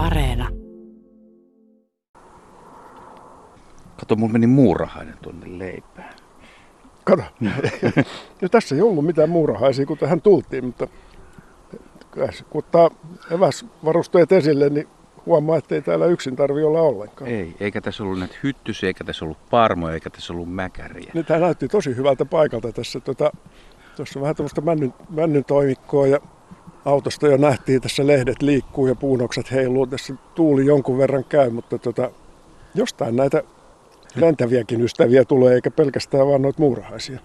Areena. Kato, mulla meni muurahainen tuonne leipään. Kato. no tässä ei ollut mitään muurahaisia, kun tähän tultiin, mutta kun ottaa eväsvarusteet esille, niin huomaa, että ei täällä yksin tarvi olla ollenkaan. Ei, eikä tässä ollut näitä hyttysiä, eikä tässä ollut parmoja, eikä tässä ollut mäkäriä. Nyt tämä näytti tosi hyvältä paikalta tässä. Tuota, tuossa on vähän tämmöistä männyn, männyn toimikkoa ja autosta jo nähtiin tässä lehdet liikkuu ja puunokset heiluu. Tässä tuuli jonkun verran käy, mutta tota, jostain näitä lentäviäkin ystäviä tulee, eikä pelkästään vaan noita muurahaisia.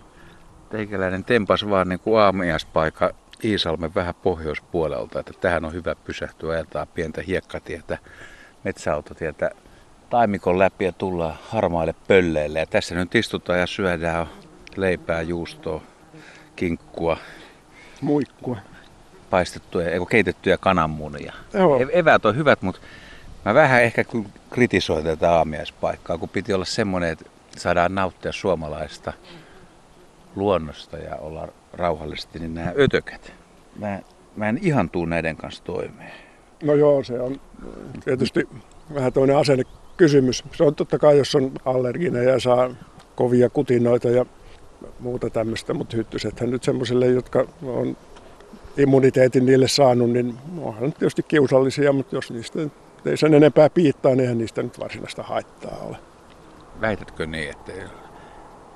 Teikäläinen tempas vaan niin kuin aamiaspaikka Iisalmen vähän pohjoispuolelta, että tähän on hyvä pysähtyä ajeltaa pientä hiekkatietä, metsäautotietä taimikon läpi ja tullaan harmaille pölleille. Ja tässä nyt istutaan ja syödään leipää, juustoa, kinkkua. Muikkua. Paistettuja, eikö keitettyjä kananmunia. Joo. E- eväät on hyvät, mutta mä vähän ehkä kritisoin tätä aamiaispaikkaa, kun piti olla semmoinen, että saadaan nauttia suomalaista luonnosta ja olla rauhallisesti, niin nämä ötökät, mä, mä en ihan tuu näiden kanssa toimeen. No joo, se on tietysti vähän toinen asenne kysymys. Se on totta kai, jos on allerginen ja saa kovia kutinoita ja muuta tämmöistä, mutta hyttysethän nyt semmoiselle, jotka on immuniteetin niille saanut, niin onhan tietysti kiusallisia, mutta jos niistä ei sen enempää piittaa, niin eihän niistä nyt varsinaista haittaa ole. Väitätkö niin, että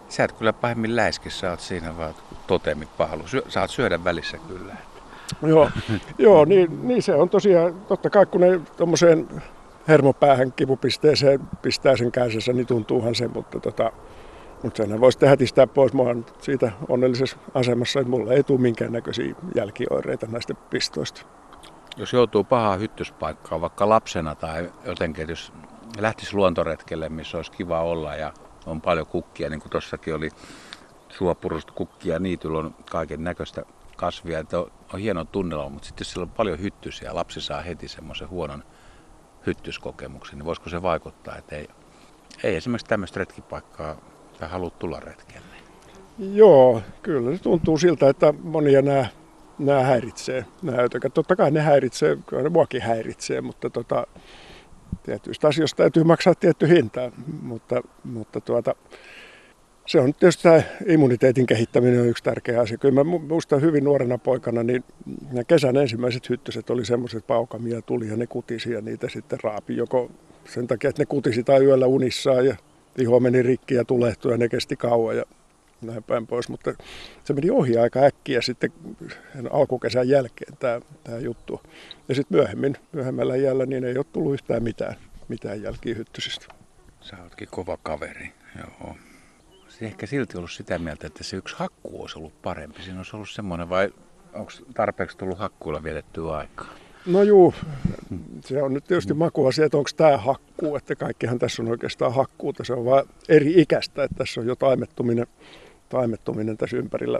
sä et kyllä pahemmin läiski, sä oot siinä vaan totemipahlu. Syö, saat syödä välissä kyllä. Joo, joo niin, niin, se on tosiaan, totta kai kun ne tuommoiseen hermopäähän kipupisteeseen pistää sen käsessä, niin tuntuuhan se, mutta tota, mutta senhän voisi hätistää pois. Mä siitä onnellisessa asemassa, että mulla ei tule minkäännäköisiä jälkioireita näistä pistoista. Jos joutuu pahaa hyttyspaikkaa vaikka lapsena tai jotenkin, jos lähtisi luontoretkelle, missä olisi kiva olla ja on paljon kukkia, niin kuin tuossakin oli suopurusta kukkia, niityllä on kaiken näköistä kasvia, että on, on hieno tunnelma, mutta sitten jos siellä on paljon hyttysiä, lapsi saa heti semmoisen huonon hyttyskokemuksen, niin voisiko se vaikuttaa, että ei, ei esimerkiksi tämmöistä retkipaikkaa tai halua tulla retkelle? Joo, kyllä se tuntuu siltä, että monia nämä, nämä häiritsee, nämä ötökät. Totta kai ne häiritsee, kyllä ne muakin häiritsee, mutta tota, tietyistä asioista täytyy maksaa tietty hinta, mutta, mutta tuota, se on tietysti tämä immuniteetin kehittäminen on yksi tärkeä asia. Kyllä mä muistan hyvin nuorena poikana, niin kesän ensimmäiset hyttyset oli semmoiset paukamia tuli ja ne kutisi ja niitä sitten raapi joko sen takia, että ne kutisi tai yöllä unissaan ja iho meni rikki ja tulehtui ja ne kesti kauan ja näin päin pois. Mutta se meni ohi aika äkkiä sitten alkukesän jälkeen tämä, tämä juttu. Ja sitten myöhemmin, myöhemmällä iällä, niin ei ole tullut yhtään mitään, mitään jälkiä hyttysistä. Sä ootkin kova kaveri, joo. Se ehkä silti ollut sitä mieltä, että se yksi hakku olisi ollut parempi. Siinä olisi ollut semmoinen, vai onko tarpeeksi tullut hakkuilla vietettyä aikaa? No juu, se on nyt tietysti makuasia, että onko tämä hakkuu, että kaikkihan tässä on oikeastaan hakkuuta. Se on vain eri ikäistä, että tässä on jo taimettuminen, taimettuminen tässä ympärillä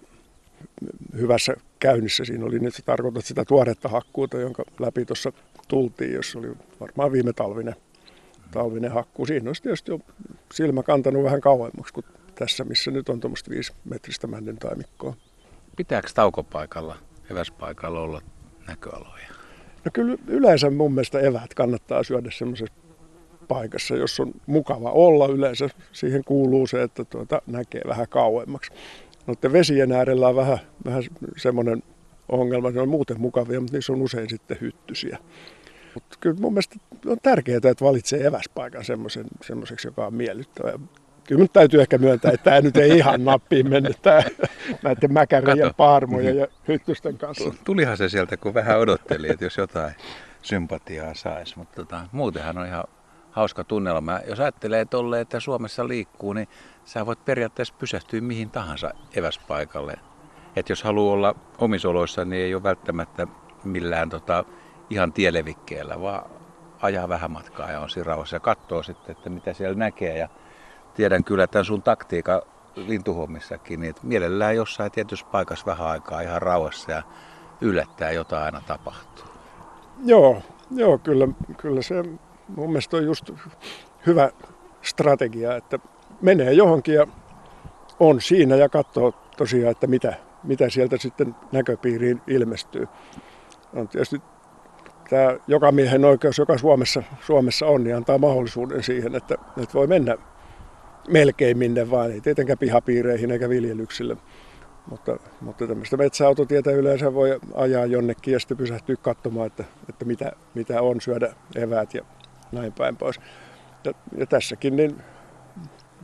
hyvässä käynnissä. Siinä oli nyt se tarkoitat sitä tuoretta hakkuuta, jonka läpi tuossa tultiin, jos oli varmaan viime talvinen, talvinen hakkuu. Siinä olisi tietysti jo silmä kantanut vähän kauemmaksi kuin tässä, missä nyt on tuommoista viisi metristä männen taimikkoa. Pitääkö taukopaikalla, eväspaikalla olla näköaloja? No kyllä yleensä mun mielestä eväät kannattaa syödä semmoisessa paikassa, jos on mukava olla. Yleensä siihen kuuluu se, että tuota, näkee vähän kauemmaksi. Noiden vesien äärellä on vähän, vähän semmoinen ongelma, ne on muuten mukavia, mutta niissä on usein sitten hyttysiä. Mutta kyllä mun mielestä on tärkeää, että valitsee eväspaikan semmoiseksi, joka on miellyttävä. Kyllä nyt täytyy ehkä myöntää, että tämä nyt ei ihan nappiin mennyt tämä näiden mäkärien paarmojen ja hyttysten kanssa. Tulihan se sieltä, kun vähän odotteli, että jos jotain sympatiaa saisi. Mutta tota, muutenhan on ihan hauska tunnelma. Jos ajattelee tolle, että Suomessa liikkuu, niin sä voit periaatteessa pysähtyä mihin tahansa eväspaikalle. Et jos haluaa olla omisoloissa, niin ei ole välttämättä millään tota, ihan tielevikkeellä, vaan ajaa vähän matkaa ja on siinä rauhassa ja katsoo sitten, että mitä siellä näkee. Ja tiedän kyllä tämän sun taktiikan lintuhommissakin, niin että mielellään jossain tietyssä paikassa vähän aikaa ihan rauhassa ja yllättää jotain aina tapahtuu. Joo, joo kyllä, kyllä se mun mielestä on just hyvä strategia, että menee johonkin ja on siinä ja katsoo tosiaan, että mitä, mitä sieltä sitten näköpiiriin ilmestyy. On tietysti tämä joka miehen oikeus, joka Suomessa, Suomessa on, niin antaa mahdollisuuden siihen, että, että voi mennä melkein minne vaan, ei tietenkään pihapiireihin eikä viljelyksille. Mutta, mutta tämmöistä metsäautotietä yleensä voi ajaa jonnekin ja sitten pysähtyä katsomaan, että, että mitä, mitä on, syödä eväät ja näin päin pois. Ja, ja tässäkin, niin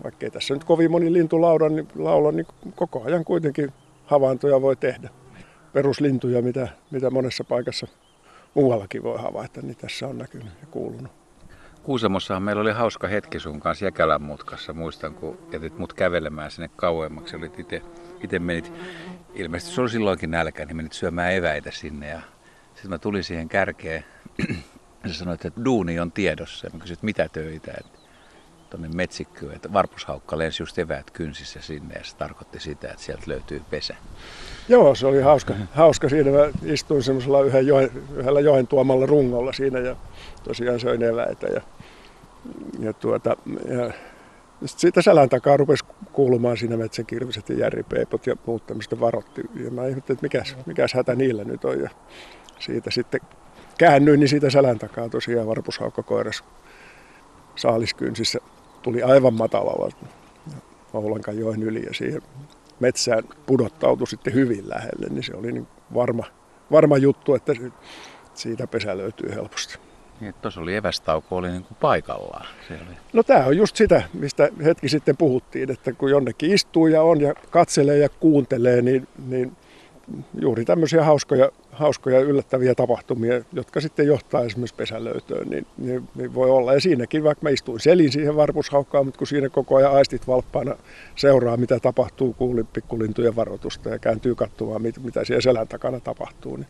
vaikkei tässä nyt kovin moni lintu laula, niin, laula, niin koko ajan kuitenkin havaintoja voi tehdä. Peruslintuja, mitä, mitä monessa paikassa muuallakin voi havaita, niin tässä on näkynyt ja kuulunut. Kuusamossahan meillä oli hauska hetki sun kanssa Jäkälän mutkassa. Muistan, kun jätit mut kävelemään sinne kauemmaksi. Olit itse, itse menit, ilmeisesti se oli silloinkin nälkä, niin menit syömään eväitä sinne. Ja sitten mä tulin siihen kärkeen ja sä sanoit, että duuni on tiedossa. Ja mä kysyin, mitä töitä. Että tuonne metsikköön, että varpushaukka lensi just eväät kynsissä sinne ja se tarkoitti sitä, että sieltä löytyy pesä. Joo, se oli hauska. hauska siinä. Mä istuin semmoisella yhden joen, yhdellä joen tuomalla rungolla siinä ja tosiaan söin eväitä. Ja, ja, tuota, ja siitä selän takaa rupesi kuulumaan siinä metsäkirviset ja järripeipot ja muut tämmöistä varotti. Ja mä ihmettelin, että mikäs, mikäs hätä niillä nyt on. Ja siitä sitten käännyin, niin siitä selän takaa tosiaan varpushaukka koiras saaliskynsissä tuli aivan matalalla Oulankan joen yli ja siihen metsään pudottautui sitten hyvin lähelle, niin se oli niin varma, varma juttu, että siitä pesä löytyy helposti. Niin, tuossa oli evästauko oli niin kuin paikallaan. Se oli. No tämä on just sitä, mistä hetki sitten puhuttiin, että kun jonnekin istuu ja on ja katselee ja kuuntelee, niin, niin juuri tämmöisiä hauskoja, hauskoja yllättäviä tapahtumia, jotka sitten johtaa esimerkiksi pesälöytöön, niin, niin, niin voi olla. Ja siinäkin, vaikka mä istuin selin siihen varpushaukkaan, mutta kun siinä koko ajan aistit valppaana seuraa, mitä tapahtuu, kuuli pikkulintujen varoitusta ja kääntyy katsomaan, mitä siellä selän takana tapahtuu, niin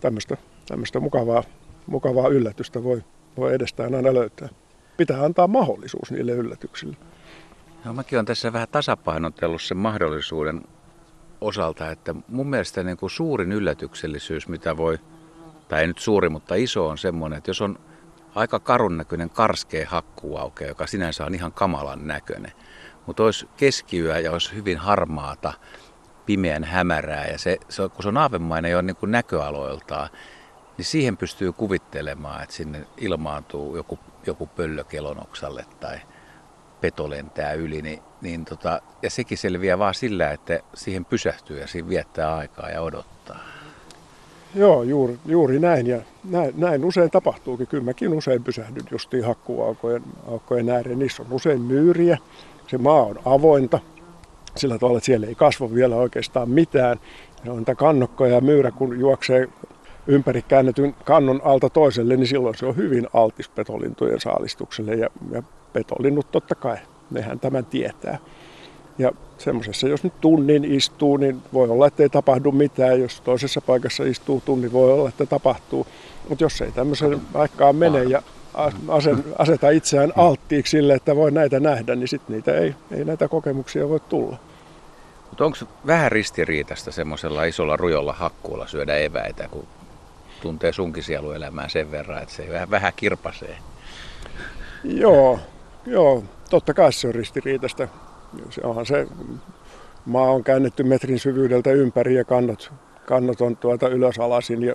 tämmöistä, tämmöistä mukavaa, mukavaa yllätystä voi, voi edestään aina löytää. Pitää antaa mahdollisuus niille yllätyksille. No, mäkin olen tässä vähän tasapainotellut sen mahdollisuuden osalta, että mun mielestä niin kuin suurin yllätyksellisyys, mitä voi, tai ei nyt suuri, mutta iso on semmoinen, että jos on aika karun näköinen karskea hakkuauke, joka sinänsä on ihan kamalan näköinen, mutta olisi keskiyö ja olisi hyvin harmaata, pimeän hämärää ja se, se kun se on aavemainen jo niin kuin näköaloiltaan, niin siihen pystyy kuvittelemaan, että sinne ilmaantuu joku, joku pöllö kelonoksalle tai peto lentää yli, niin, niin tota, ja sekin selviää vaan sillä, että siihen pysähtyy ja siinä viettää aikaa ja odottaa. Joo, juuri, juuri näin ja näin, näin usein tapahtuukin. Kyllä mäkin usein pysähdyn justiin hakkuaukkojen aukkojen ääreen. Niissä on usein myyriä, se maa on avointa, sillä tavalla, että siellä ei kasva vielä oikeastaan mitään. Ja on niitä kannokkoja ja myyrä, kun juoksee ympäri käännetyn kannon alta toiselle, niin silloin se on hyvin altis petolintujen saalistukselle ja, ja petolinnut totta kai, nehän tämän tietää. Ja semmoisessa, jos nyt tunnin istuu, niin voi olla, että ei tapahdu mitään. Jos toisessa paikassa istuu tunnin, voi olla, että tapahtuu. Mutta jos ei tämmöisen aikaan mene ja aseta itseään alttiiksi sille, että voi näitä nähdä, niin sitten niitä ei, ei näitä kokemuksia voi tulla. Mutta onko vähän ristiriitasta semmoisella isolla rujolla hakkuulla syödä eväitä, kun tuntee sunkin sieluelämää sen verran, että se vähän, vähän kirpasee? Joo, Joo, totta kai se on ristiriitasta. Se onhan se, maa on käännetty metrin syvyydeltä ympäri ja kannot, kannot on tuota ylös alasin ja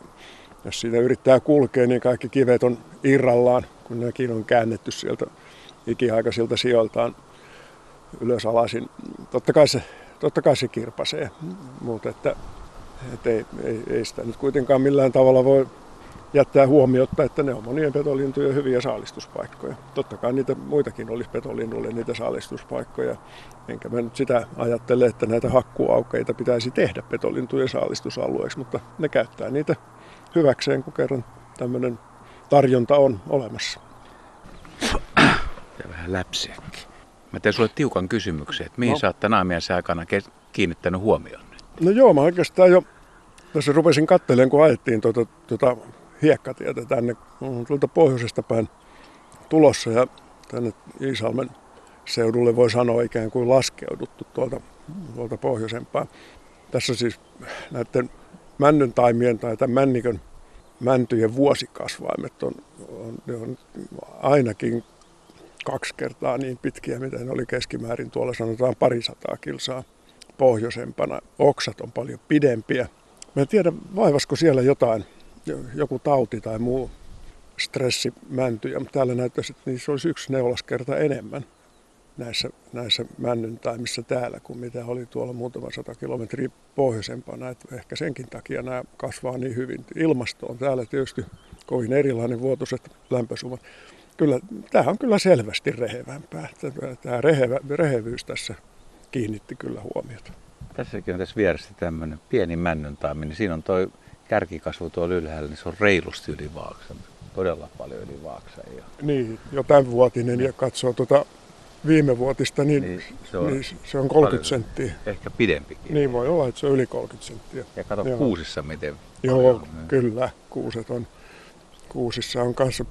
jos siitä yrittää kulkea, niin kaikki kivet on irrallaan, kun nekin on käännetty sieltä ikiaikaisilta sijoiltaan ylös alasin. Totta kai se, totta kai se kirpasee, mutta että, että ei, ei, ei sitä nyt kuitenkaan millään tavalla voi jättää huomiota, että ne on monien petolintujen hyviä saalistuspaikkoja. Totta kai niitä muitakin olisi petolinnuille niitä saalistuspaikkoja. Enkä mä nyt sitä ajattele, että näitä hakkuaukeita pitäisi tehdä petolintujen saalistusalueeksi, mutta ne käyttää niitä hyväkseen, kun kerran tämmöinen tarjonta on olemassa. Ja vähän läpsiäkin. Mä teen sulle tiukan kysymyksen, että mihin no. sä oot tänä aikana kiinnittänyt huomioon? No joo, mä oikeastaan jo tässä rupesin katselemaan, kun ajettiin tuota, tuota hiekkatietä tänne tuolta pohjoisesta päin tulossa ja tänne Iisalmen seudulle voi sanoa ikään kuin laskeuduttu tuolta, tuolta pohjoisempaa. Tässä siis näiden männyn taimien tai tämän männikön mäntyjen vuosikasvaimet on, on, on ainakin kaksi kertaa niin pitkiä, mitä ne oli keskimäärin tuolla sanotaan parisataa kilsaa pohjoisempana. Oksat on paljon pidempiä. Mä en tiedä, vaivasko siellä jotain joku tauti tai muu stressimäntyjä, mutta täällä näyttäisi, että niissä olisi yksi neulaskerta enemmän näissä, näissä männyntaimissa täällä kuin mitä oli tuolla muutama sata kilometriä pohjoisempana. Että ehkä senkin takia nämä kasvaa niin hyvin. Ilmasto on täällä tietysti kovin erilainen vuotuiset lämpösumat. Kyllä, tämä on kyllä selvästi rehevämpää. Tämä rehevä, rehevyys tässä kiinnitti kyllä huomiota. Tässäkin on tässä vieressä tämmöinen pieni männyntaimi, niin siinä on toi kärkikasvu tuolla ylhäällä, niin se on reilusti yli vaaksan. Todella paljon yli vaaksan. Ja... Niin, jo tämänvuotinen ja katsoo tuota viime vuotista, niin, niin, se, on niin se on 30 paljon, senttiä. Ehkä pidempikin. Niin voi olla, että se on yli 30 senttiä. Ja kato Joo. kuusissa miten Joo, paljon, kyllä. Kuuset on, kuusissa on kanssa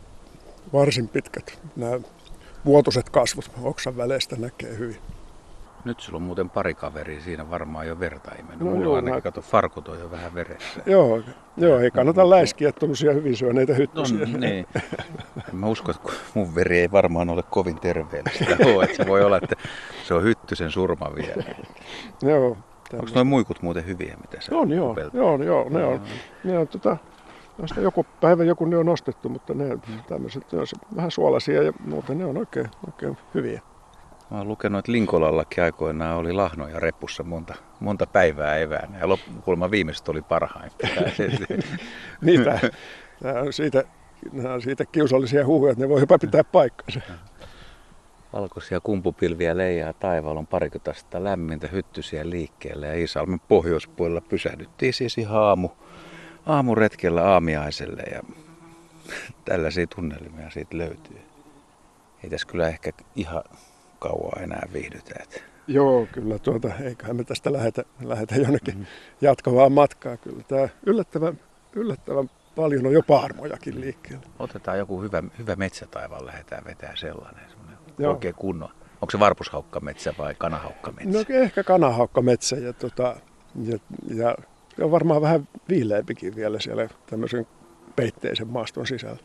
varsin pitkät nämä vuotuiset kasvut. Oksan väleistä näkee hyvin. Nyt sulla on muuten pari kaveria siinä varmaan jo verta imennyt. No, Mulla joo, ainakin, mä... kato, farkut on jo vähän veressä. Joo, joo ei kannata läiskiä tuommoisia hyvin syöneitä hyttysiä. No, niin. Mä uskon, että mun veri ei varmaan ole kovin terveellistä. Joo, että se voi olla, että se on hyttysen surma vielä. joo. Onko noin muikut muuten hyviä, mitä sä On joo, joo, joo, ne on, ne on tota, Noista joku päivä joku ne on nostettu, mutta ne, mm. tämmöiset, ne on vähän suolaisia ja muuten ne on oikein, oikein hyviä. Mä oon lukenut, että Linkolallakin aikoinaan oli lahnoja repussa monta, monta päivää eväänä ja loppukulma viimeistä oli parhain. Niitä, nämä on siitä, nämä on siitä kiusallisia huhuja, että ne voi jopa pitää paikkansa. Valkoisia kumpupilviä leijaa taivaalla on parikymmentä lämmintä hyttysiä liikkeelle ja Iisalmen pohjoispuolella pysähdyttiin siis ihan aamu, aamuretkellä aamiaiselle ja tällaisia tunnelmia siitä löytyy. Ei tässä kyllä ehkä ihan kauan enää viihdytä. Että. Joo, kyllä tuota, eiköhän me tästä lähetä, lähetä jonnekin mm. jatkavaa matkaa. Kyllä tämä yllättävän, yllättävän paljon on jo paarmojakin liikkeellä. Otetaan joku hyvä, hyvä metsätaivaan, lähdetään vetää sellainen, Joo. oikein kunnon. Onko se varpushaukkametsä vai kanahaukkametsä? No ehkä kanahaukkametsä ja, tota, ja, ja on varmaan vähän viileämpikin vielä siellä tämmöisen peitteisen maaston sisällä.